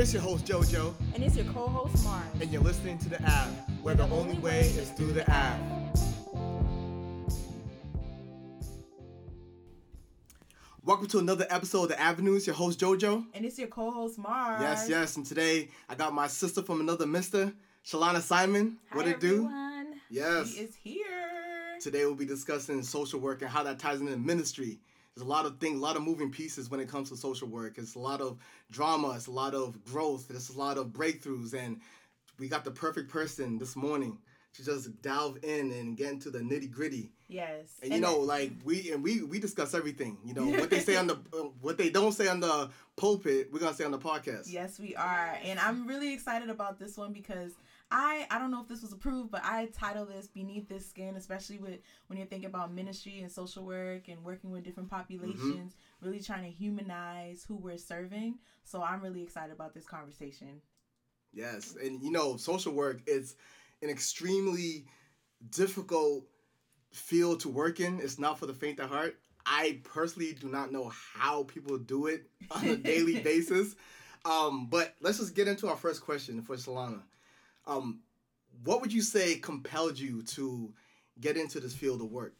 It's your host JoJo, And it's your co-host Mars. and you're listening to the Ave, where the only way is through the Ave. Welcome to another episode of The Avenues. Your host JoJo. And it's your co-host Mars. Yes, yes. And today I got my sister from another Mister, Shelana Simon. Hi, what it do? everyone. Yes. She is here. Today we'll be discussing social work and how that ties into ministry. There's a lot of things, a lot of moving pieces when it comes to social work. It's a lot of drama, it's a lot of growth, it's a lot of breakthroughs, and we got the perfect person this morning to just delve in and get into the nitty gritty. Yes. And, you know, like we and we we discuss everything. You know what they say on the uh, what they don't say on the pulpit, we're gonna say on the podcast. Yes, we are. And I'm really excited about this one because I I don't know if this was approved, but I title this Beneath This Skin, especially with when you're thinking about ministry and social work and working with different populations, really trying to humanize who we're serving. So I'm really excited about this conversation. Yes, and you know, social work is an extremely difficult field to work in. It's not for the faint of heart. I personally do not know how people do it on a daily basis. Um, but let's just get into our first question for Shelana. Um, what would you say compelled you to get into this field of work?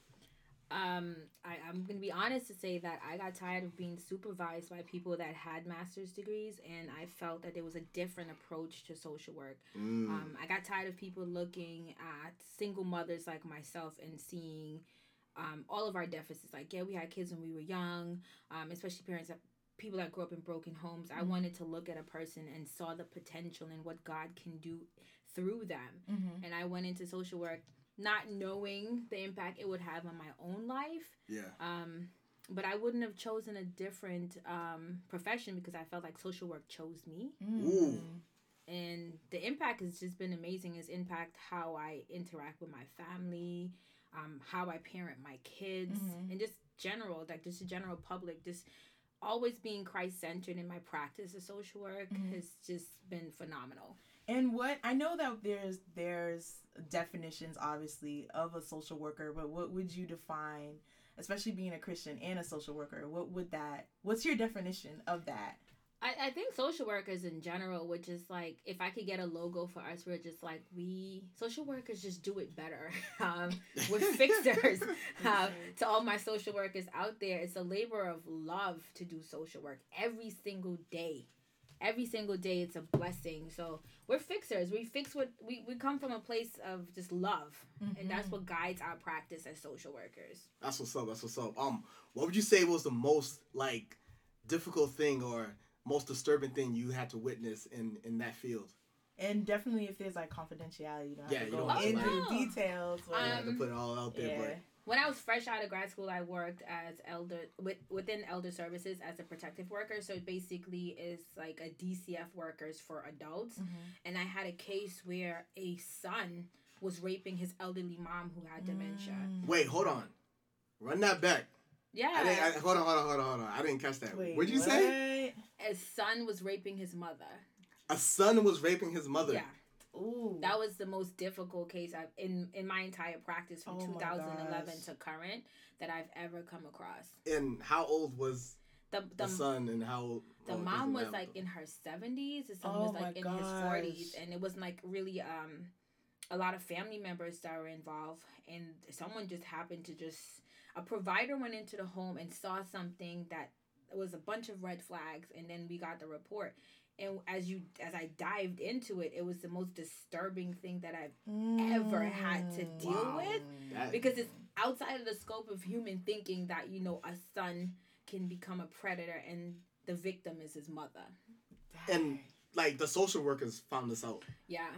Um, I, I'm gonna be honest to say that I got tired of being supervised by people that had master's degrees, and I felt that there was a different approach to social work. Mm, Um, I got tired of people looking at single mothers like myself and seeing um, all of our deficits. Like, yeah, we had kids when we were young, um, especially parents that people that grew up in broken homes. I Mhm. wanted to look at a person and saw the potential and what God can do through them Mm-hmm. and I went into social work not knowing the impact it would have on my own life. yeah. Um, but I wouldn't have chosen a different um, profession because I felt like social work chose me. Ooh. And the impact has just been amazing. It's impact how I interact with my family, um, how I parent my kids, Mhm. and just general, like just the general public, just always being Christ centered in my practice of social work Mhm. has just been phenomenal. And what I know that there's there's definitions obviously of a social worker, but what would you define, especially being a Christian and a social worker? What would that? What's your definition of that? I, I think social workers in general, would just like, if I could get a logo for us, we're just like, we, social workers just do it better. um, we're fixers. um, to all my social workers out there, it's a labor of love to do social work every single day. Every single day, it's a blessing. So we're fixers. We fix what we, we come from a place of just love, and that's what guides our practice as social workers. That's what's up. That's what's up. Um, what would you say was the most like difficult thing or most disturbing thing you had to witness in in that field? And definitely, if there's like confidentiality, you don't have Yeah, to you go don't have to, into like- the details. But, I had to Um, put it all out there, yeah. When I was fresh out of grad school, I worked as elder with within elder services as a protective worker. So it basically is like a DCF workers for adults. Mhm. And I had a case where a son was raping his elderly mom who had dementia. Mm. wait, hold on, run that back. Yeah, I didn't. I, hold on, hold on, hold on, hold on. I didn't catch that. Wait, What'd you say? a son was raping his mother. A son was raping his mother. Yeah, Ooh. that was the most difficult case I've in in my entire practice from Oh 2011 to current that I've ever come across. And how old was The the, the son? And how the old is mom was like in her 70s the son Oh was my like in his 40s and it was like really um a lot of family members that were involved and someone just happened to just a provider went into the home and saw something that was a bunch of red flags and then we got the report and as you as i dived into it it was the most disturbing thing that i've ever had to Mm. deal Wow. with That- because it's outside of the scope of human thinking that you know a son can become a predator and the victim is his mother and like the social workers found this out. yeah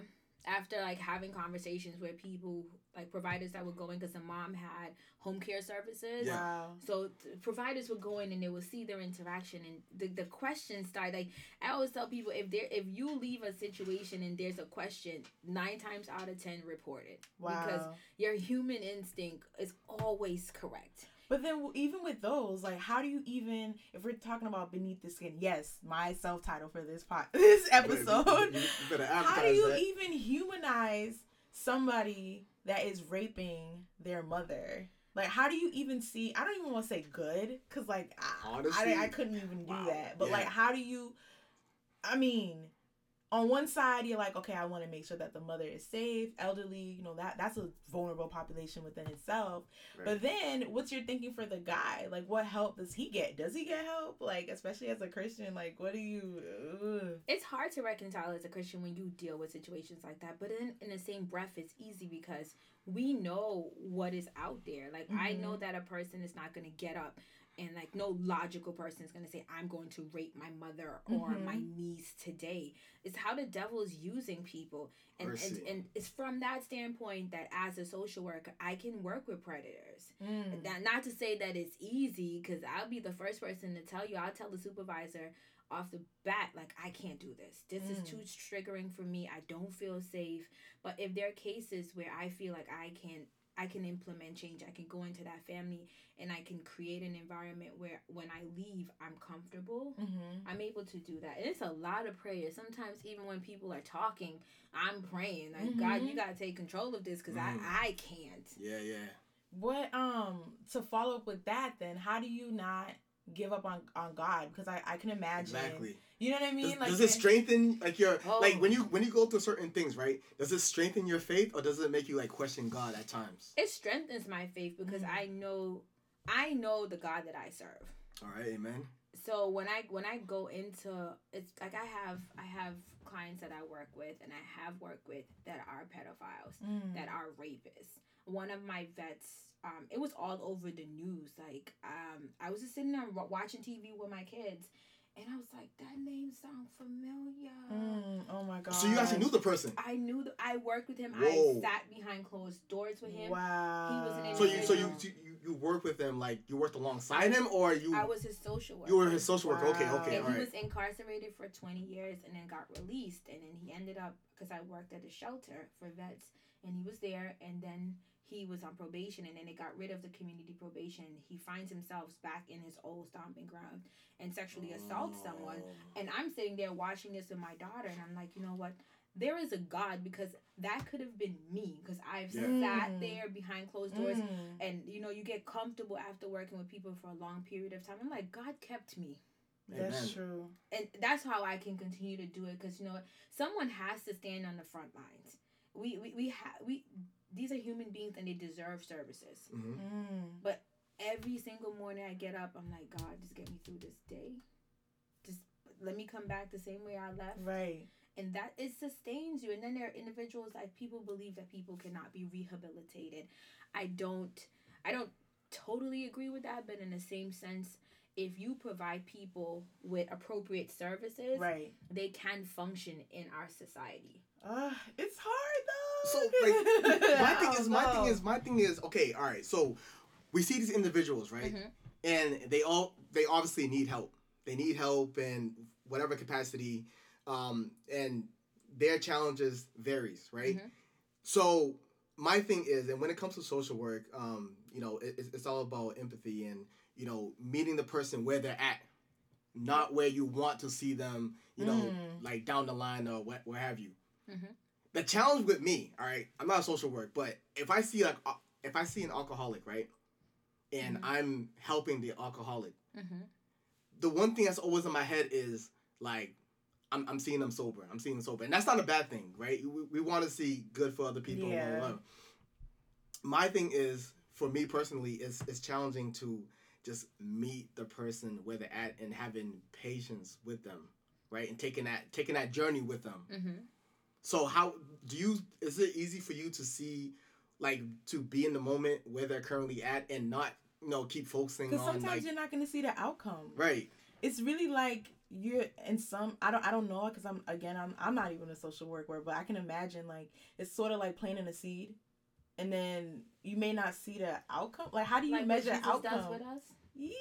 after like having conversations with people like providers that would go in because the mom had home care services Yeah. Wow. so th- providers would go in and they would see their interaction and the, the questions start like i always tell people if there if you leave a situation and there's a question nine times out of ten report it Wow. because your human instinct is always correct But then even with those, like, how do you even if we're talking about beneath the skin? Yes, my self title for this pot this episode. You, you better How do you that. even humanize somebody that is raping their mother? Like, how do you even see? I don't even want to say good, cause like I, Honestly, I, I couldn't even do wow. that. But Yeah. like, how do you? I mean, on one side you're like, okay, I want to make sure that the mother is safe, elderly, you know, that that's a vulnerable population within itself. Right. But then what's your thinking for the guy? Like what help does he get? Does he get help? Like especially as a Christian, like what do you ugh. it's hard to reconcile as a Christian when you deal with situations like that. But in, in the same breath, it's easy because we know what is out there. Like, I mm-hmm. know that a person is not going to get up and, like, no logical person is going to say, I'm going to rape my mother or Mhm. my niece today. It's how the devil is using people. And, and, and it's from that standpoint that as a social worker, I can work with predators. Mm. That, not to say that it's easy, because I'll be the first person to tell you. I'll tell the supervisor off the bat, like, I can't do this. This is Mm. too triggering for me. I don't feel safe. But if there are cases where I feel like I can, I can implement change. I can go into that family and I can create an environment where when I leave, I'm comfortable. Mm-hmm. I'm able to do that. And it's a lot of prayer. Sometimes even when people are talking, I'm praying like, God, you Mhm. gotta take control of this because Mm. I I can't. Yeah, yeah. What um to follow up with that then, how do you not give up on on God? Because I I can imagine. Exactly. You know what I mean? Does, does it strengthen like your like Oh. when you when you go through certain things, right? Does it strengthen your faith or does it make you like question God at times? It strengthens my faith because Mm. I know I know the God that I serve. All right, amen. so when I when I go into it's like I have I have clients that I work with and I have worked with that are pedophiles Mm. that are rapists. One of my vets, um, it was all over the news. Like um, I was just sitting there watching TV with my kids, and I was like, that name sounds familiar. Mm, oh my god. So you actually knew the person. I knew th- I worked with him. Whoa. I sat behind closed doors with him. Wow. He was an So you so you individual. you, you work with him like you worked alongside him or you I was his social worker. you were his social worker. Okay, okay, and all he right. was incarcerated for 20 years and then got released and then he ended up because i worked at a shelter for vets and he was there and then he was on probation and then they got rid of the community probation he finds himself back in his old stomping ground and sexually assaults someone Oh. and i'm sitting there watching this with my daughter and i'm like you know what there is a god because that could have been me because i've Yeah. sat Mm. there behind closed doors Mm. and you know you get comfortable after working with people for a long period of time i'm like god kept me That's Amen. true. and that's how I can continue to do it because you know someone has to stand on the front lines. We we we have we these are human beings and they deserve services. Mhm. Mm. Every single morning I get up, I'm like, God, just get me through this day. Just let me come back the same way I left, Right. and that it sustains you. And then there are individuals like people believe that people cannot be rehabilitated. I don't I don't totally agree with that, but in the same sense. If you provide people with appropriate services, Right. they can function in our society. Uh, it's hard though. So like my thing is my know. thing is my thing is okay, all right. So we see these individuals, right? Mhm. And they all they obviously need help. They need help in whatever capacity. Um and their challenges varies, right? Mhm. So my thing is, and when it comes to social work, um, you know, it, it's, it's all about empathy and you know meeting the person where they're at, not where you want to see them, you know, Mm. like down the line or what, where have you. Mhm. The challenge with me, all right, I'm not a social work, but if I see like if I see an alcoholic, right, and Mhm. I'm helping the alcoholic, Mm-hmm. the one thing that's always in my head is like. I'm, I'm seeing them sober. I'm seeing them sober. And that's not a bad thing, right? We, we want to see good for other people. Yeah. My thing is, for me personally, it's, it's challenging to just meet the person where they're at and having patience with them, right? And taking that taking that journey with them. Mm-hmm. So how do you is it easy for you to see like to be in the moment where they're currently at and not you know keep focusing Because on sometimes like you're not going to see the outcome. right It's really like you're in some. I don't. I don't know because I'm again. I'm. I'm not even a social worker, but I can imagine like it's sort of like planting a seed, and then you may not see the outcome. Like how do you Like what measure Jesus outcome? does with us. Yee,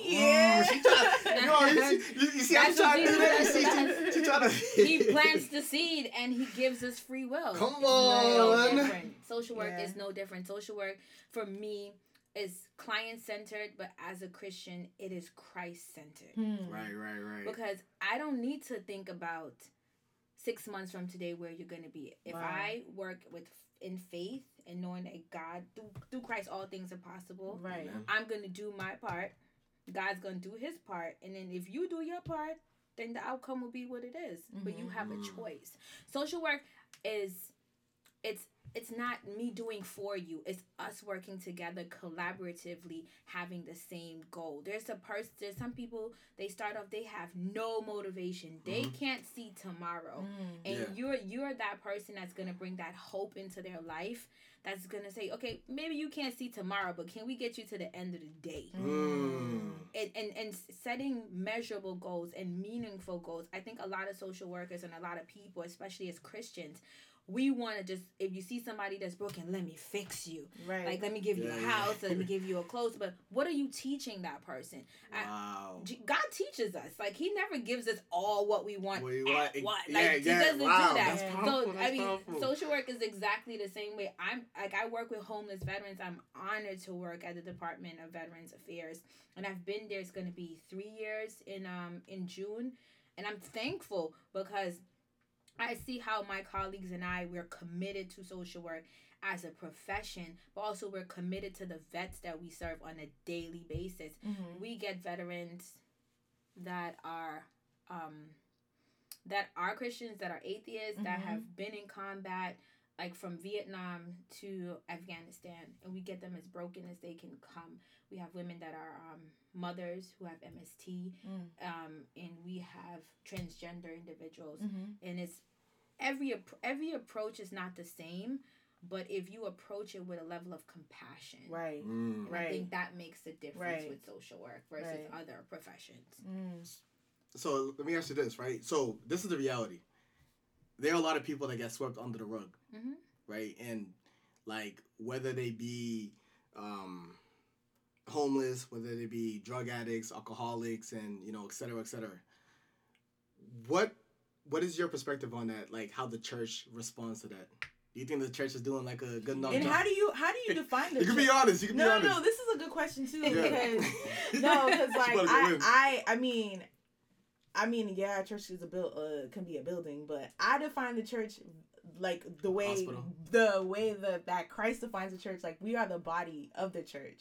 Ooh, Yeah. she try, yo, you see, you, you see I'm trying to do that. Jesus She, does. she, she trying to. He plants the seed and he gives us free will. Come It's no on. Social work Yeah. is no different. Social work for me is client centered, but as a Christian, it is Christ centered. Hmm. Right, right, right. because I don't need to think about six months from today where you're going to be. If Wow. I work with in faith and knowing that God through, through Christ all things are possible, Right. Amen. I'm going to do my part. God's to do His part, and then if you do your part, then the outcome will be what it is. But you have a Mhm. choice. Social work is it's it's not me doing for you it's us working together collaboratively having the same goal there's a person there's some people they start off they have no motivation they Mhm. can't see tomorrow Mm. and Yeah. you're you're that person that's gonna bring that hope into their life that's gonna say okay maybe you can't see tomorrow but can we get you to the end of the day Mm. and, and and setting measurable goals and meaningful goals i think a lot of social workers and a lot of people especially as christians we want to just if you see somebody that's broken let me fix you Right. like let me give you Yeah, a yeah. house let me give you a clothes but what are you teaching that person Wow. G- God teaches us. Like He never gives us all what we want What you at want. Yeah, Like He yeah, doesn't wow, do that. that's so powerful, I mean, powerful. social work is exactly the same way. I'm like I work with homeless veterans. I'm honored to work at the Department of Veterans Affairs, and I've been there. It's going to be three years in um in June, and I'm thankful because I see how my colleagues and I we're committed to social work as a profession, but also we're committed to the vets that we serve on a daily basis Mhm. we get veterans that are um that are Christians that are atheists that Mhm. have been in combat like from Vietnam to Afghanistan and we get them as broken as they can come. We have women that are um, mothers who have MST Mm. um, and we have transgender individuals Mhm. and it's every ap- every approach is not the same but if you approach it with a level of compassion Right. Mm. and I Right. think that makes the difference Right. with social work versus Right. other professions. Mm. So let me ask you this, right? So this is the reality. There are a lot of people that get swept under the rug, Mhm. right? And like whether they be um, homeless, whether they be drug addicts, alcoholics, and you know, et cetera, et cetera. What what is your perspective on that? Like how the church responds to that? Do you think the church is doing like a good enough And job? how do you how do you define the you can be honest. You can no, be no, honest. no. This is a good question too Yeah. because no, because like about to go I. I, I mean, I mean, yeah, church is a build, uh, can be a building, but I define the church like the way Hospital. the way that that Christ defines the church. Like we are the body of the church,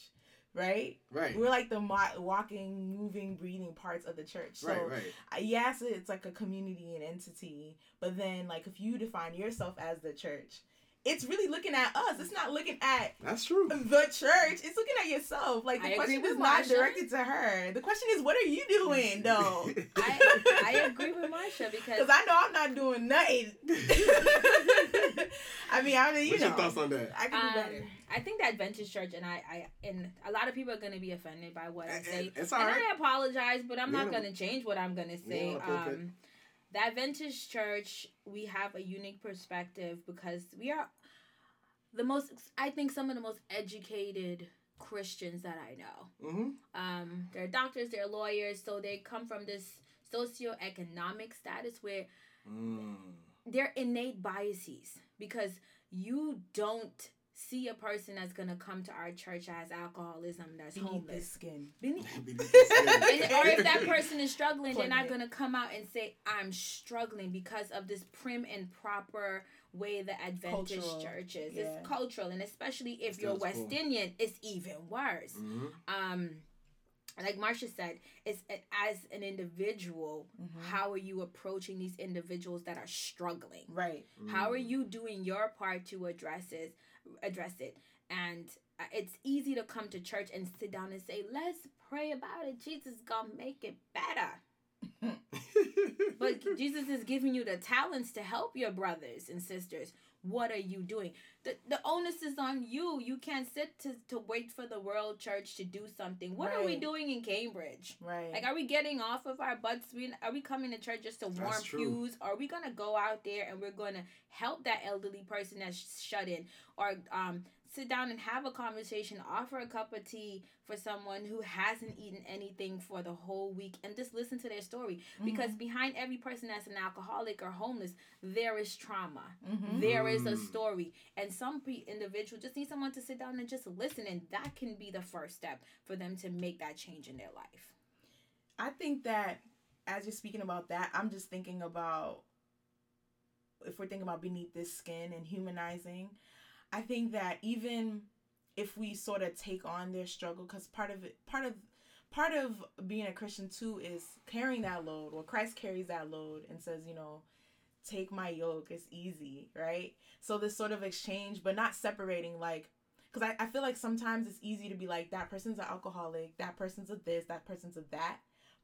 right? right. We're like the mo- walking, moving, breathing parts of the church. So right. Right. uh, yes, it's like a community and entity, but then like if you define yourself as the church, it's really looking at us. It's not looking at That's true. the church. It's looking at yourself. Like the I question with is not Marsha. directed to her. The question is, what are you doing though? I I agree with Marsha because Because I know I'm not doing nothing. I mean, I mean, you What's know, your thoughts on that? I can do um, better. I think the Adventist Church and I, I and a lot of people are gonna be offended by what I And- say. and it's And all right. I apologize, but I'm We not ain't- gonna change what I'm gonna say. ain't on the pulpit. Um, the Adventist Church, we have a unique perspective because we are the most. I think some of the most educated Christians that I know. Mm-hmm. um, they're doctors, they're lawyers, so they come from this socioeconomic status where Mm. they're innate biases because you don't see a person that's gonna come to our church as alcoholism, that's Beneath homeless. this skin. Beneath- And- and, or if that person is struggling, they're not gonna come out and say, "I'm struggling" because of this prim and proper way the Adventist Cultural, church is. yeah. It's cultural, and especially if you're West quo. Indian, it's even worse Mhm. um like Marsha said, it's as an individual, Mhm. how are you approaching these individuals that are struggling? Right. How are Mm. you doing your part to address it? Address it, and uh, it's easy to come to church and sit down and say, "Let's pray about it. Jesus is gonna make it better." But Jesus is giving you the talents to help your brothers and sisters. What are you doing? The, the onus is on you. You can't sit to, to wait for the world church to do something. What are we doing in Cambridge? Right. Like, are we getting off of our butts? We, are we coming to church just to warm That's pews? Are we going to go out there and we're going to help that elderly person that's shut in? Or um, sit down and have a conversation, offer a cup of tea for someone who hasn't eaten anything for the whole week and just listen to their story. Because behind every person that's an alcoholic or homeless, there is trauma. Mhm. There is a Mm. story. And some pe- individual just need someone to sit down and just listen. And that can be the first step for them to make that change in their life. I think that as you're speaking about that, I'm just thinking about if we're thinking about beneath this skin and humanizing, I think that even if we sort of take on their struggle, because part of it, part of part of being a Christian too is carrying that load. Well, Christ carries that load and says, you know, take my yoke, it's easy, right? So this sort of exchange, but not separating, like, because I, I feel like sometimes it's easy to be like, that person's an alcoholic, that person's a this, that person's a that.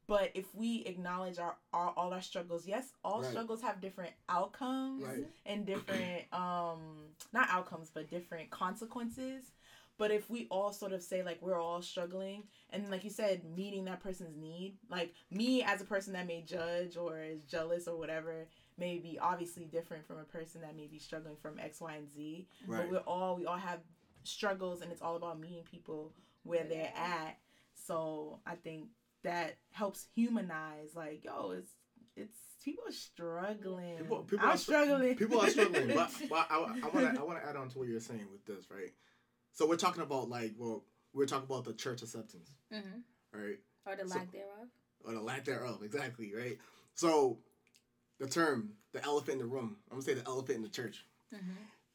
But if we acknowledge our, our all our struggles, yes, all Right. struggles have different outcomes Right. and different um not outcomes but different consequences. But if we all sort of say like we're all struggling and like you said, meeting that person's need, like me as a person that may judge or is jealous or whatever, may be obviously different from a person that may be struggling from X, Y, and Z. Right. But we're all we all have struggles and it's all about meeting people where they're at. So I think that helps humanize like, yo, it's it's people are struggling. People, people I'm are struggling. People are struggling, but, but I, I want to I want to add on to what you're saying with this, right? So we're talking about like, well, we're talking about the church acceptance, Mm-hmm. right? Or the So- lack thereof. Or the lack thereof, exactly, right? So the term, the elephant in the room, I'm gonna say the elephant in the church. Mm-hmm.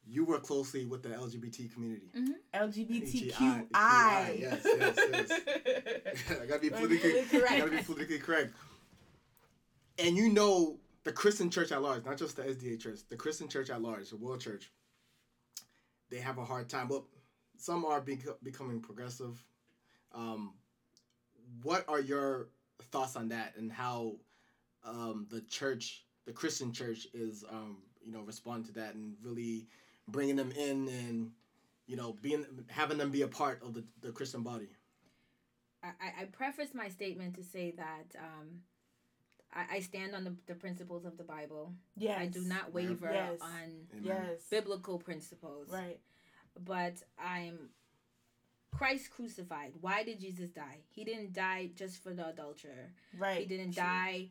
You work closely with the LGBT community. LGBTQI. Yes, yes, yes. I gotta be politically, Politically correct. I gotta be politically correct. And you know the Christian church at large, not just the SDA church, the Christian church at large, the world church, they have a hard time. But some are bec- becoming progressive. Um, what are your thoughts on that and how um, the church, the Christian church, is um, you know responding to that and really bringing them in and you know being having them be a part of the, the Christian body? I, I- I preface my statement to say that um, I, I stand on the, the principles of the Bible. Yes. I do not waver Yes. on Yes. biblical principles. Right. But I'm Christ crucified. Why did Jesus die? He didn't die just for the adulterer. Right. He didn't True. die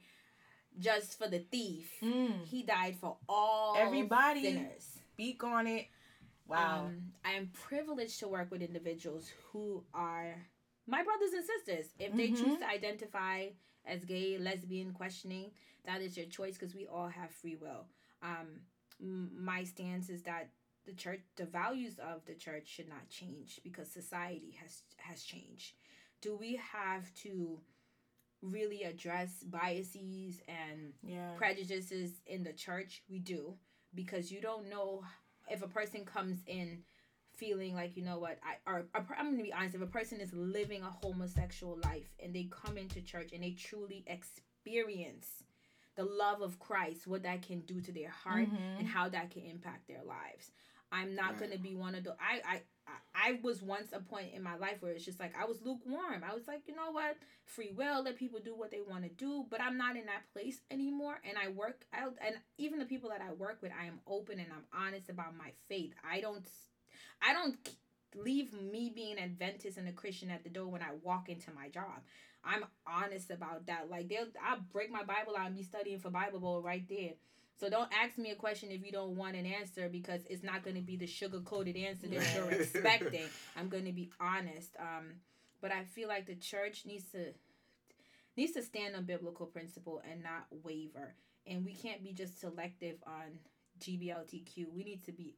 just for the thief. Mm. He died for all Everybody. sinners. Speak on it. Wow. Um, I am privileged to work with individuals who are my brothers and sisters. If they Mhm. choose to identify as gay, lesbian, questioning, that is your choice because we all have free will. Um, my stance is that the church, the values of the church should not change because society has has changed. Do we have to really address biases and yeah. prejudices in the church we do because you don't know if a person comes in feeling like you know what I or a I'm gonna be honest if a person is living a homosexual life and they come into church and they truly experience the love of Christ what that can do to their heart Mhm. and how that can impact their lives I'm not Right. gonna be one of the I I I- was once a point in my life where it's just like I was lukewarm. I was like, you know what, free will, let people do what they want to do. But I'm not in that place anymore, and I work out. And even the people that I work with, I am open and I'm honest about my faith. I don't, I don't leave me being an Adventist and a Christian at the door when I walk into my job. I'm honest about that. Like they'll, I'll break my Bible out and be studying for Bible Bowl right there. So don't ask me a question if you don't want an answer because it's not going to be the sugar coated answer that you're expecting. I'm going to be honest. Um, but I feel like the church needs to needs to stand on biblical principle and not waver. And we can't be just selective on GBLTQ. We need to be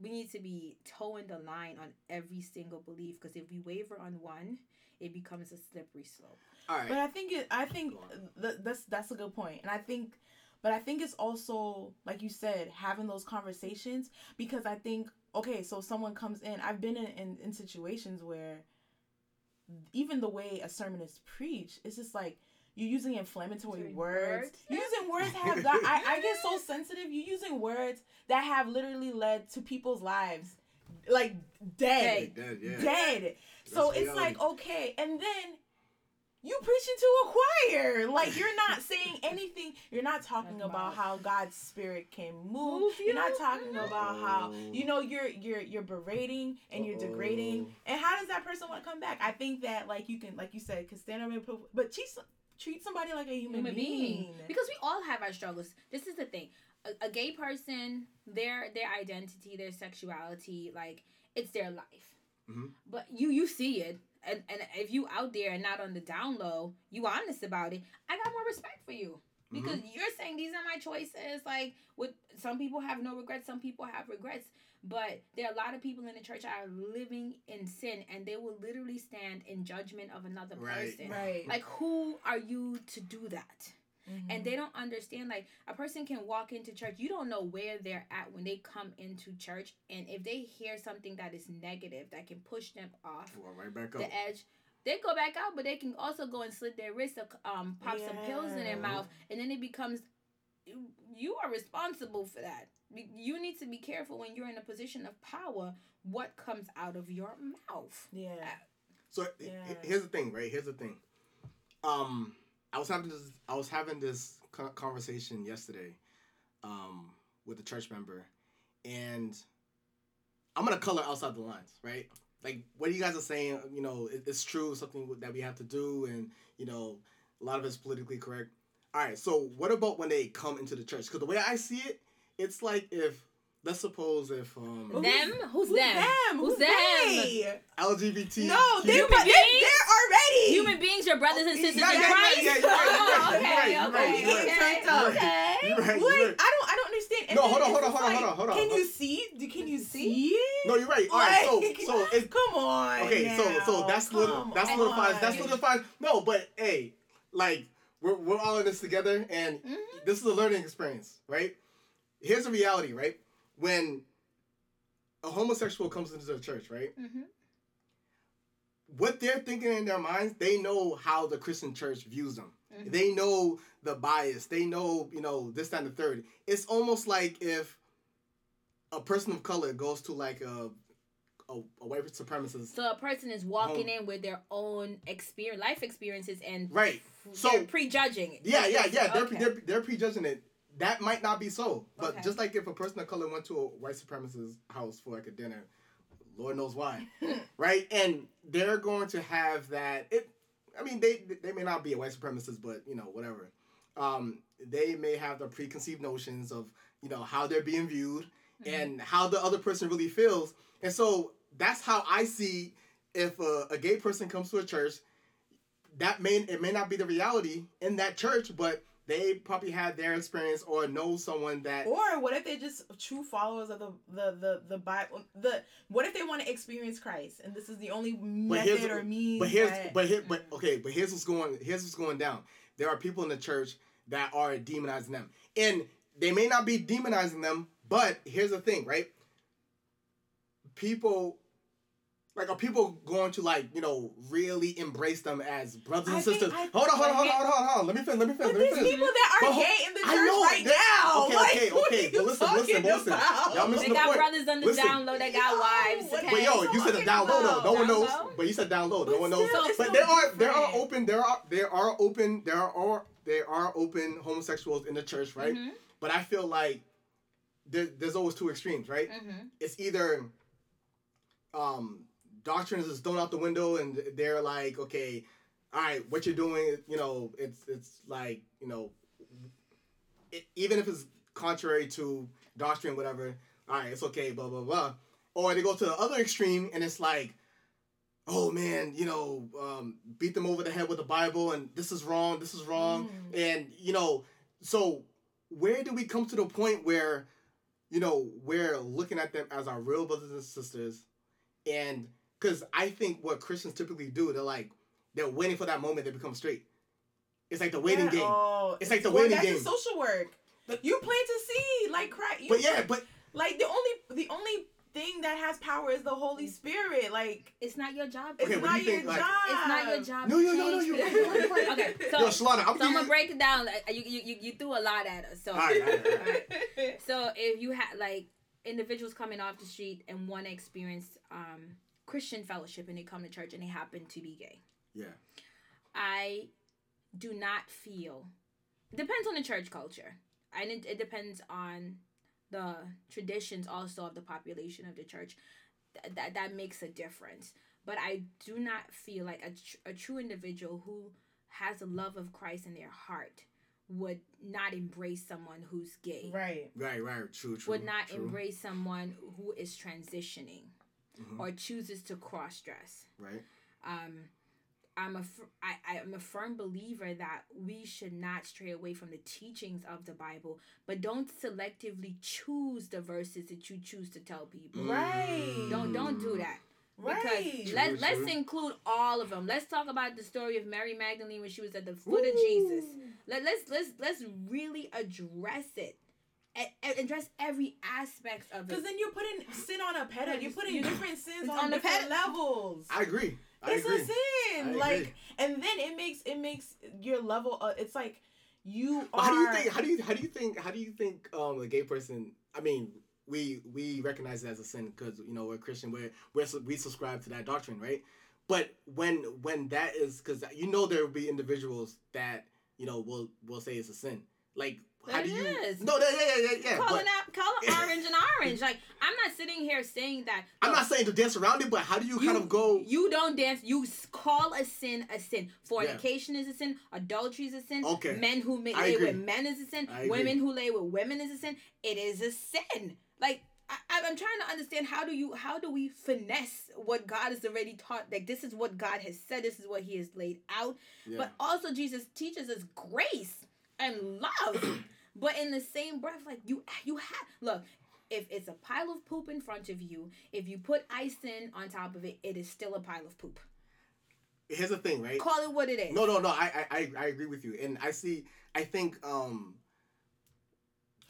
we need to be towing the line on every single belief because if we waver on one, it becomes a slippery slope. All right. But I think it. I think Go th- that's that's a good point, and I think, but I think it's also like you said, having those conversations because I think okay, so someone comes in. I've been in in, in situations where even the way a sermon is preached, it's just like you're using inflammatory Certain words. words. You're using words that have got. I, I get so sensitive. You're using words that have literally led to people's lives, like dead Dead, yeah. dead. So That's it's like okay, and then you preaching to a choir. Like you're not saying anything. You're not talking Talking about about- how God's spirit can move. Move You're not talking about how Uh-oh. you know you're you're you're berating and you're degrading. And how does that person want to come back? I think that like you can like you said, can stand up and pro- but treat treat somebody like a human, human being. being. Because we all have our struggles. This is the thing. A, a gay person, their their identity, their sexuality, like it's their life. Mhm. But you you see it, and and if you out there and not on the down low, you honest about it. I got more respect for you. Mm-hmm. because you're saying these are my choices. Like, with some people have no regrets, some people have regrets. But there are a lot of people in the church that are living in sin, and they will literally stand in judgment of another Right. person. Right. Like, who are you to do that? Mhm. and they don't understand like a person can walk into church you don't know where they're at when they come into church and if they hear something that is negative that can push them off Well, right back up. the edge they go back out but they can also go and slit their wrist or um pop some pills in their mouth and then it becomes you are responsible for that you need to be careful when you're in a position of power what comes out of your mouth yeah. So Yeah. here's the thing, right? Here's the thing. Um, I was having this. I was having this conversation yesterday, um, with a church member, and I'm gonna color outside the lines, right? Like what you guys are saying, you know, it, it's true, something that we have to do, and you know, a lot of it's politically correct. All right, so what about when they come into the church? Because the way I see it, it's like if let's suppose if um them who's, Who's them them? who's Who's them they? LGBT. No, they, but they they're already human beings your brothers and sisters Yeah, in yeah, Christ yeah, you're right, Oh, right, you're right, okay, okay, right, okay, okay. You're right, you're right. I don't, I don't understand. And No, hold on, hold on, hold on, hold on, hold on. Can you see? Can you see it? No, you're right. All right, so so it's Come on. okay. So so that's little that's solidifies that's solidifies. No, but hey, like we're we're all in this together, and Mhm. this is a learning experience, right? Here's the reality, right? When a homosexual comes into the church, right? Mhm. What they're thinking in their minds, they know how the Christian church views them. Mhm. They know the bias. They know, you know, this, that, and the third. It's almost like if a person of color goes to like a a, a white supremacist. So a person is walking Home. in with their own experience, life experiences, and Right. So- they're prejudging it. Yeah, yeah, yeah. They're, Okay. they're they're prejudging it. That might not be so, but Okay. just like if a person of color went to a white supremacist house for like a dinner, Lord knows why, right? And they're going to have that. It. I mean, they they may not be a white supremacist, but you know, whatever. Um, they may have the preconceived notions of you know how they're being viewed Mhm. and how the other person really feels, and so that's how I see if a, a gay person comes to a church that may it may not be the reality in that church, but they probably had their experience or know someone that Or what if they're just true followers of the the the, the Bible? The what if they want to experience Christ and this is the only method or means? but here's that- but here but mm. okay, but here's what's going here's what's going down. There are people in the church that are demonizing them. And they may not be demonizing them, but here's the thing, right? People like are people going to like, you know, really embrace them as brothers and I think- sisters? I- hold on, hold on, hold on, hold on, hold on. Let me finish, let me finish, But let me there's finish. people that are But gay in the church know, right that- now. okay, like, okay, okay, but listen, listen, talking listen. Y'all They missing the got point. brothers on the Listen. down low. They got wives. what- Okay? But yo, you said okay, the down low though. No one knows. low? But you said down low. No one knows. still, But so there are there are open there are there are open there are there are open homosexuals in the church, right? Mhm, But I feel like there, there's always two extremes, right? mhm. It's either um doctrines is thrown out the window and they're like, okay, all right, what you're doing, you know, it's it's like, you know, it, even if it's contrary to doctrine, whatever, all right, it's okay, blah blah blah. Or they go to the other extreme and it's like, oh man, you know, um, beat them over the head with the Bible and this is wrong, this is wrong, Mm. and you know, so where do we come to the point where, you know, we're looking at them as our real brothers and sisters, and because I think what Christians typically do, they're like, they're waiting for that moment they become straight. It's like the waiting Yeah, game. Oh, It's like the going waiting back to game. social work. You plant to see, like Christ. you But yeah, plant- but like the only the only thing that has power is the Holy Spirit. Like It's not your job. Okay, what do not you your think, like- It's not your job. No, to no, no, no, you're right, you're right, okay, so, yo, Shelana, I'm so I'm gonna break it down. You, you, you, you threw a lot at us. So, All right, all right, all right. right. so if you had like individuals coming off the street and want to experience um, Christian fellowship and they come to church and they happen to be gay, Yeah. I do not feel. Depends on the church culture, and it, it depends on the traditions also of the population of the church. Th- that that makes a difference. But I do not feel like a, tr- a true individual who has the love of Christ in their heart would not embrace someone who's gay. right. Right, right. True, true. Would not true. embrace someone who is transitioning Mhm. or chooses to cross dress Right. um I'm a fir- I, I'm a firm believer that we should not stray away from the teachings of the Bible, but don't selectively choose the verses that you choose to tell people. Right. Don't don't do that. Right. Because True, let, let's include all of them. Let's talk about the story of Mary Magdalene when she was at the foot of Jesus. Let, let's let's let's really address it. And, and address every aspect of it. Because then you're putting sin on a pedestal. You're putting You- different sins on, on the different ped- levels. I agree. I it's agree. a sin. I agree. like, and then it makes it makes your level. Uh, it's like you But are. how do you think? How do you? How do you think? How do you think? Um, a gay person. I mean, we we recognize it as a sin because you know we're Christian. We're, we're we subscribe to that doctrine, right? But when when that is because you know there will be individuals that you know will will say it's a sin. Like how do you? is. No, yeah, yeah, yeah, yeah. Calling But out, call orange and orange. Like I'm not sitting here saying that. I'm not saying to dance around it, but how do you, kind of go? You don't dance. You call a sin a sin. Fornication is a sin. Adultery is a sin. Okay. Men who ma- I lay agree. with men is a sin. Women who lay with women is a sin. It is a sin. Like I, I'm trying to understand how do you how do we finesse what God has already taught? Like this is what God has said. This is what He has laid out. Yeah. But also Jesus teaches us grace and love. but in the same breath, like you you have look, if it's a pile of poop in front of you, if you put ice in on top of it, it is still a pile of poop. Here's the thing, right? Call it what it is. No, no, no. I, I, I, I agree with you, and I see. I think um.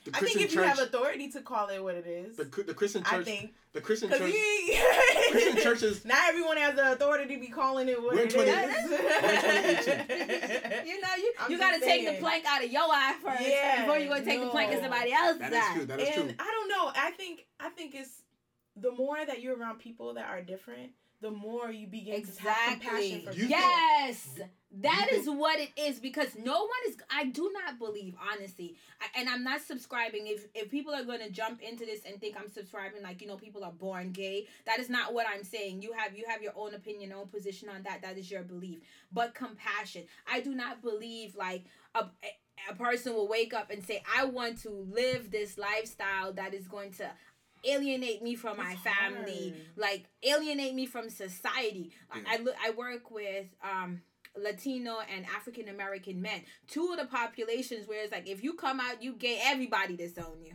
The I think Christian if you have authority to call it what it is, the, the Christian I think the Christian church, he Christian churches. not everyone has the authority to be calling it what We're it 20 is. You know, you, I'm you gotta take the plank out of your eye first Yeah, before you go take the plank in no. somebody else's That is eye. true. That is and true. I don't know. I think I think it's the more that you're around people that are different, the more you begin to have compassion for Do people. Yes, that you is what it is because no one is. I do not believe honestly, I, and I'm not subscribing. If if people are going to jump into this and think I'm subscribing, like you know, people are born gay. That is not what I'm saying. You have you have your own opinion, own position on that. That is your belief. But compassion, I do not believe like a. a person will wake up and say, "I want to live this lifestyle that is going to alienate me from my It's family, hard. like alienate me from society." I- I look. I work with um Latino and African American men. Two of the populations where it's like if you come out, you gay, everybody disown you.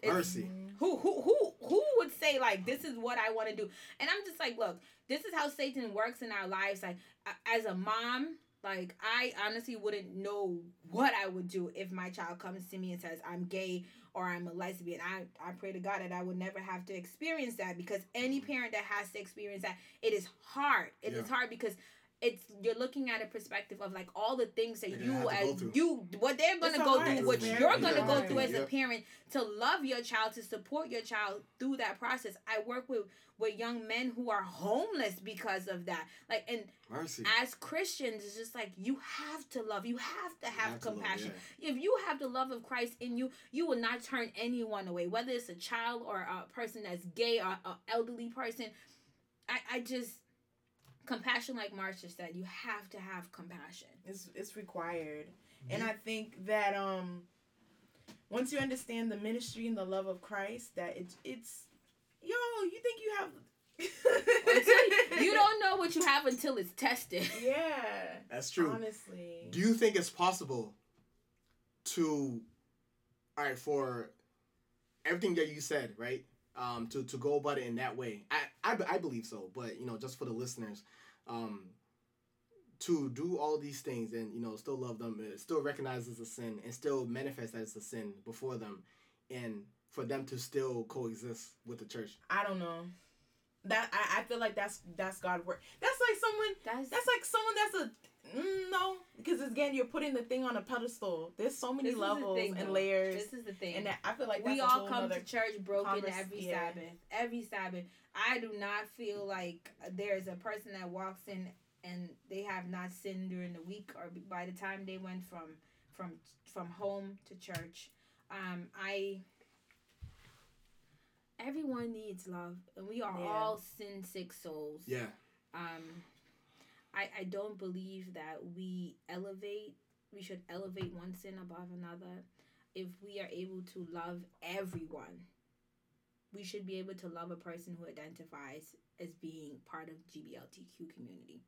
It's- Mercy. Mm-hmm. Who who who who would say like this is what I want to do? And I'm just like, look, this is how Satan works in our lives. Like as a mom, like I honestly wouldn't know what I would do if my child comes to me and says I'm gay or I'm a lesbian. I I pray to God that I would never have to experience that because any parent that has to experience that, it is hard. It is Yeah. hard because it's you're looking at a perspective of like all the things that They're you gonna have to go as you what they're gonna It's go hard. through, what It's you're gonna go hard. through as a parent to love your child, to support your child through that process. I work with with young men who are homeless because of that. Like and Mercy. as Christians, it's just like you have to love. You have to have have to love, compassion. If you have the love of Christ in you, you will not turn anyone away, whether it's a child or a person that's gay or an elderly person. I, I just compassion, like Marsha said, you have to have compassion. It's it's required. And I think that um once you understand the ministry and the love of Christ, that it's it's yo, you think you have Until you don't know what you have until it's tested. Yeah. That's true. Honestly. Do you think it's possible to, all right, for everything that you said, right? Um, to, to go about it in that way, I, I, I believe so. But you know, just for the listeners, um, to do all these things and you know still love them, still recognize as a sin, and still manifest as a sin before them, and for them to still coexist with the church. I don't know. That I, I feel like that's that's God work. That's like someone That's that's like someone that's a mm, no because again you're putting the thing on a pedestal. There's so many this levels thing, and though. layers, This is the thing. and that, I feel like we that's a all come to church broken convers- every yeah. Sabbath. Every Sabbath. I do not feel like there's a person that walks in and they have not sinned during the week or by the time they went from from from home to church. Um, I everyone needs love, and we are Yeah. all sin sick souls. Yeah, Um, I I don't believe that we elevate. We should elevate one sin above another. If we are able to love everyone, we should be able to love a person who identifies as being part of GBLTQ community.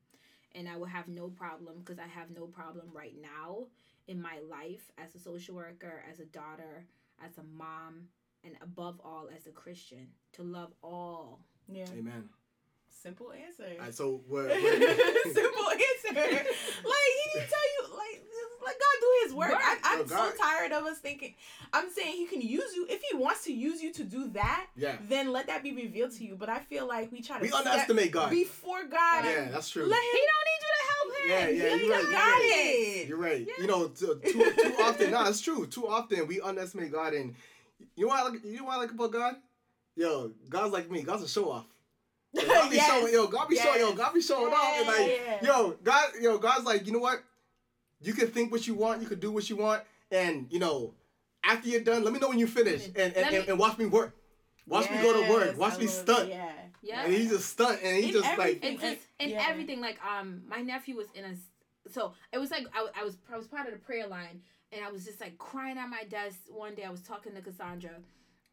and I will have no problem because I have no problem right now in my life as a social worker, as a daughter, as a mom, and above all as a Christian to love all. Yeah. Amen. Simple answer. All right, so what? Simple answer. Like he didn't tell you. Like let God do His work. Work. I, I'm Yo, so tired of us thinking. I'm saying He can use you if He wants to use you to do that. yeah, Then let that be revealed to you. But I feel like we try to we underestimate God. before God. Yeah, that's true. Let He don't need you to help him. Yeah, yeah, He you're right, got you're right. it. You're right. Yeah. You know, too, too, too often. Nah, it's true. Too often we underestimate God, and you know what? I like, you know what I like about God? Yo, God's like me. God's a show off. Yo, God be Yes. showing, yo, God be showing, yo, Yes. God be showing off, and like, Yeah. yo, God, yo, God's like, you know what? You can think what you want, you can do what you want, and you know, after you're done, let me know when you finish, and and, and, me- and watch me work. Watch me go to work. Watch I me love- stunt. Yeah. Yeah. And he just stunt, and he In just like, and just and Yeah. everything like um my nephew was in a so it was like I, I was I was part of the prayer line and I was just like crying at my desk one day I was talking to Cassandra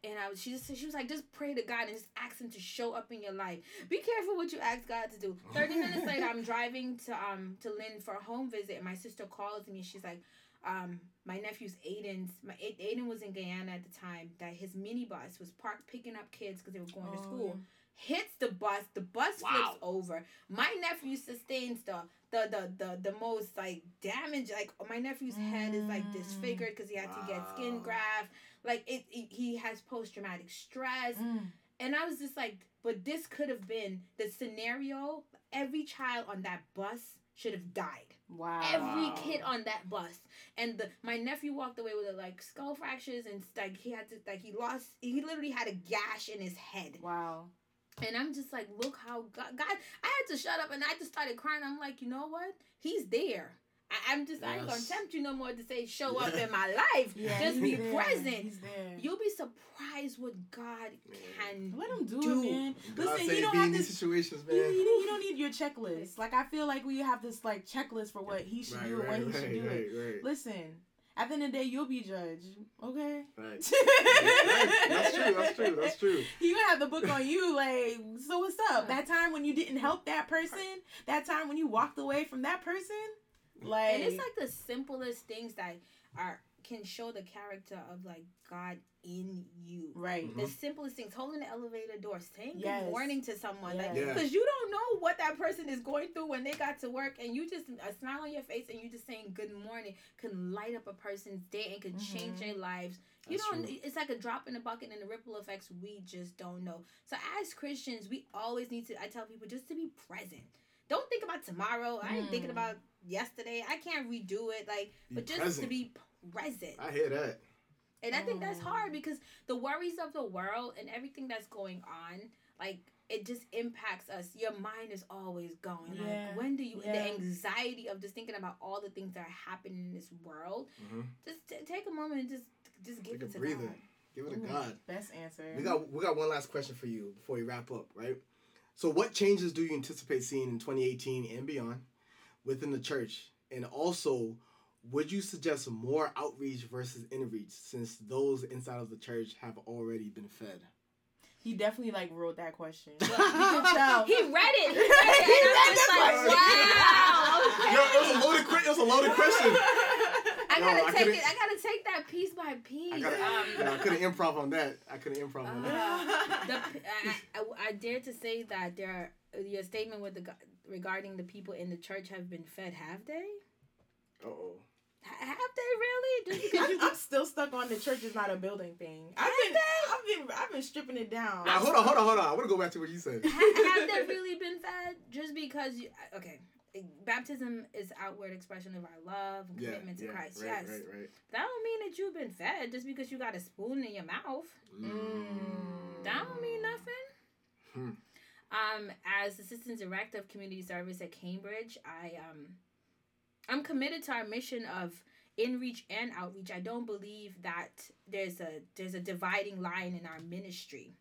and I was she just she was like just pray to God and just ask him to show up in your life. Be careful what you ask God to do. 30 minutes later I'm driving to um to Lynn for a home visit. And my sister calls me. She's like um my nephew's Aiden's my Aiden was in Guyana at the time that his minibus was parked picking up kids because they were going to Oh, school hits the bus. The bus Wow. flips over. My nephew sustains the the the the, the most like damage. Like my nephew's head is like Mm. disfigured because he had to get skin graft. Like it, it he has post traumatic stress. Mm. And I was just like, but this could have been the scenario. Every child on that bus should have died. Wow. Every kid on that bus, and the my nephew walked away with like skull fractures and like he had to like he lost he literally had a gash in his head. Wow. And I'm just like, look how God, God, I had to shut up and I just started crying. I'm like, you know what? He's there. I, I'm just, I ain't gonna tempt you no more to say, show up in my life. Yeah, just be there. present. You'll be surprised what God can Let him do, do. it, man. God Listen, save you don't have in to. these situations, You, man. you, you don't need your checklist. Like I feel like we have this like checklist for what he should Right, do and right, when he should right, do right, it. right, Listen, at the end of the day, you'll be judged. Okay. right. That's true. That's true. That's true. He gonna have the book on you, like, so what's up? That time when you didn't help that person, that time when you walked away from that person, like, And it's like the simplest things that are can show the character of like God in you. right. The simplest things, holding the elevator door, saying Yes. good morning to someone, like Yes. Yeah. because you don't know what that person is going through when they got to work, and you just a smile on your face and you just saying good morning can light up a person's day and can change Mhm. their lives. You That's don't. true. It's like a drop in the bucket, and the ripple effects we just don't know. So as Christians, we always need to. I tell people just to be present. Don't think about tomorrow. I ain't thinking Mm. about yesterday. I can't redo it. Like, Be but just present. to be present. I hear that. And I think that's hard because the worries of the world and everything that's going on, like it just impacts us. Your mind is always going. Yeah. Like when do you Yeah. the anxiety of just thinking about all the things that are happening in this world? hmm Just t- take a moment and just just give Take a it to breather. God. Give it to Ooh, God. Best answer. We got we got one last question for you before we wrap up, right? So, what changes do you anticipate seeing in 2018 and beyond within the church? And also, would you suggest more outreach versus inreach since those inside of the church have already been fed? he definitely like wrote that question. But you tell. He read it. He read it. He read just the like, question. wow. Yo, it was a loaded que- it was a loaded question. I gotta I take couldn't- it. I gotta take that piece by piece. I, gotta, um, yeah, I couldn't improv on that. I couldn't improv on that. the, I, I, I dare to say that there are, your statement with the regarding the people in the church have been fed. Have they? Uh oh. Ha- Have they really? Just because you I'm, I'm still stuck on the church is not a building thing. I've been, I've been, I've been stripping it down. Now, hold on, hold on, hold on. I want to go back to what you said. ha- have they really been fed? Just because you okay. Baptism is outward expression of our love and Yeah, commitment to yeah, Christ. right, yes, right, right. that don't mean that you've been fed just because you got a spoon in your mouth. Mm. That don't mean nothing. Hmm. Um, as assistant director of community service at Cambridge, I um, I'm committed to our mission of in-reach and outreach. I don't believe that there's a there's a dividing line in our ministry.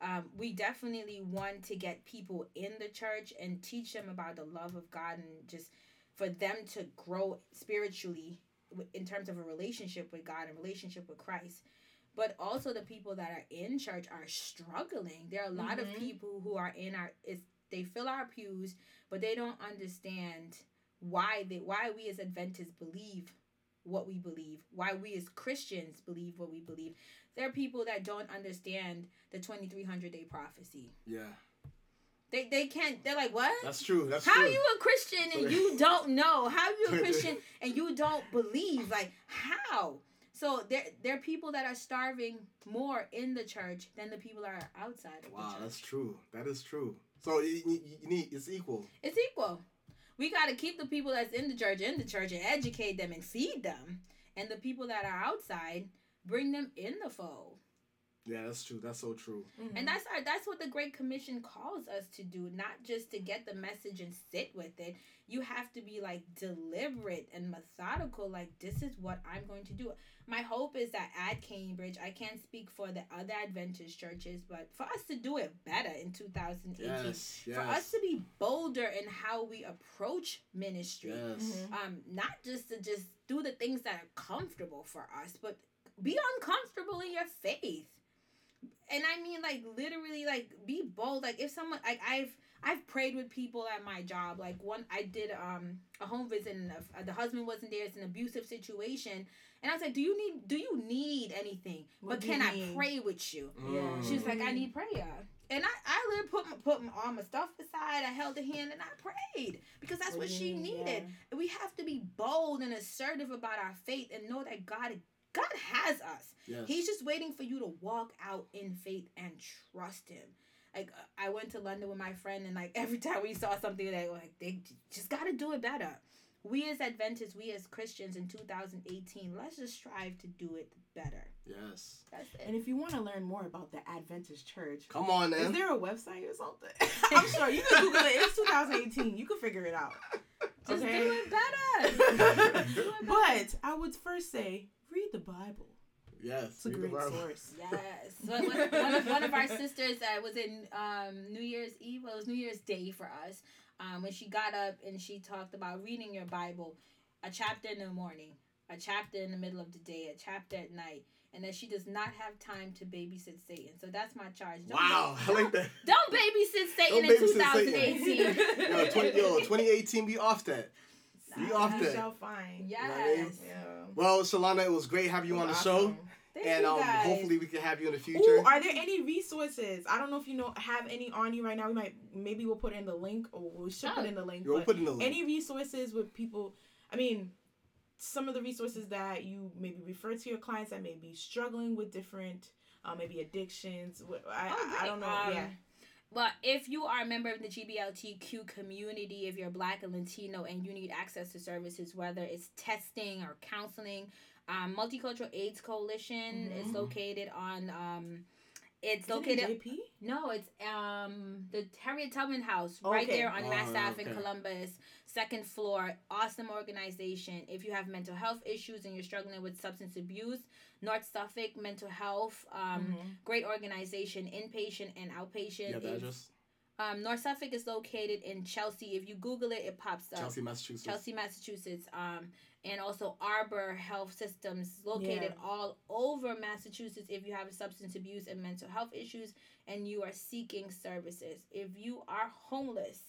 Um, we definitely want to get people in the church and teach them about the love of God and just for them to grow spiritually in terms of a relationship with God and relationship with Christ but also the people that are in church are struggling. There are a lot of Mhm. people who are in our is they fill our pews, but they don't understand why they why we as Adventists believe what we believe, why we as Christians believe what we believe. There are people that don't understand the 2300 day prophecy. Yeah. They, they can't, they're like, what? That's true. That's How true. are you a Christian and you don't know? How are you a Christian and you don't believe? Like, how? So there, there are people that are starving more in the church than the people that are outside of the Wow, that's true. That is true. So you, you, you need it's equal. It's equal. We got to keep the people that's in the church in the church and educate them and feed them. And the people that are outside, bring them in the fold. Yeah, that's true. That's so true. Mm-hmm. And that's our, that's what the Great Commission calls us to do, not just to get the message and sit with it. You have to be like deliberate and methodical. Like this is what I'm going to do. My hope is that at Cambridge, I can't speak for the other Adventist churches, but for us to do it better in 2018, Yes. Yes. for us to be bolder in how we approach ministry, yes. Mm-hmm. um, not just to just do the things that are comfortable for us, but be uncomfortable in your faith. And I mean, like literally, like be bold. Like if someone, like I've I've prayed with people at my job. Like one, I did um a home visit, and the, the husband wasn't there. It's an abusive situation, and I was like, "Do you need Do you need anything? What but can I need?" pray with you?" Yeah. Mm. She was like, "I Mhm. need prayer." And I, I literally put my, put my, all my stuff aside. I held her hand and I prayed because that's what, What she you need? needed. We have to be bold and assertive about our faith and know that God God has us. yes. He's just waiting for you to walk out in faith and trust Him. Like I went to London with my friend, and like every time we saw something, they were like they just got to do it better. We as Adventists, we as Christians in 2018, let's just strive to do it better. yes. That's it. And if you want to learn more about the Adventist Church, Come on, is there a website or something? I'm sure you can Google it. It's 2018. You can figure it out. Just okay? do it better. Do it better. But I would first say read the Bible. yes. It's a read the great Bible. source. Yes. So one, one, of, one of our sisters that was in um, New Year's Eve. Well, it was New Year's Day for us. Um, when she got up and she talked about reading your Bible, a chapter in the morning, a chapter in the middle of the day, a chapter at night, and that she does not have time to babysit Satan. So that's my charge. Don't Wow, I like that. Don't babysit Satan Don't in babysit Satan. 2018. Yo, 20, yo, 2018, be off that. Be off You that. shall find. yes. Yeah. Well, Shelana, it was great having you on the show, Thank and you um, guys. hopefully we can have you in the Ooh, future. are there any resources? I don't know if you know have any on you right now. We might maybe we'll put in the link or we should put Oh. in the link. Yo, we'll but put in the link. any resources with people i mean some of the resources that you maybe refer to your clients that may be struggling with different uh, maybe addictions I, Oh, I, I don't know great. yeah Um, But if you are a member of the GBLTQ community, if you're Black and Latino and you need access to services, whether it's testing or counseling, um, Multicultural AIDS Coalition is Mhm. located on. Um, it's Is it in located. JP? No, it's um the Harriet Tubman House right Okay. there on Mass Oh, Ave in. Columbus, second floor. Awesome organization. If you have mental health issues and you're struggling with substance abuse, North Suffolk Mental Health. Um, Mhm. great organization, inpatient and outpatient. have the address? um, North Suffolk is located in Chelsea. If you Google it, it pops up. Chelsea, Massachusetts. Chelsea, Massachusetts. Um, and also Arbour Health Systems located Yeah. all over Massachusetts. If you have substance abuse and mental health issues, and you are seeking services, if you are homeless.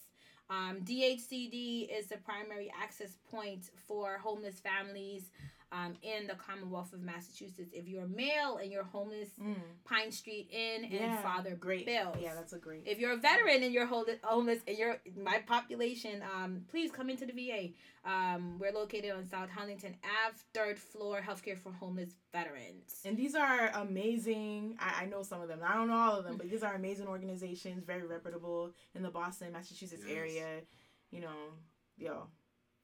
Um, DHCD is the primary access point for homeless families um, in the Commonwealth of Massachusetts. If you're male and you're homeless, Mm. Pine Street Inn and yeah Father great Bills. yeah that's a great If you're a veteran and you're hol- homeless and you're my population, um, please come into the VA. Um, we're located on South Huntington Ave, third floor, healthcare for homeless veterans. and these are amazing I, I know some of them i don't know all of them but these are amazing organizations very reputable in the boston massachusetts Yes. area you know yo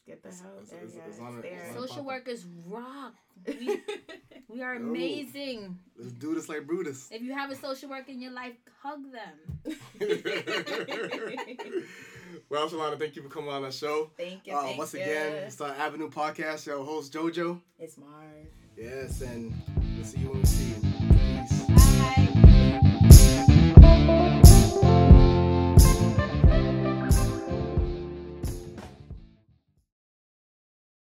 get the It's- hell it's- there it's- it's on it's there. Social workers rock. We, we are Yo. amazing. Let's do this like Brutus. If you have a social worker in your life, hug them. well, Shelana, thank you for coming on the show. Thank you. Uh, thank once you. again, it's the Avenue Podcast. Your host, JoJo. It's Mars. Yes, and we'll see you when we see you. Peace. Bye.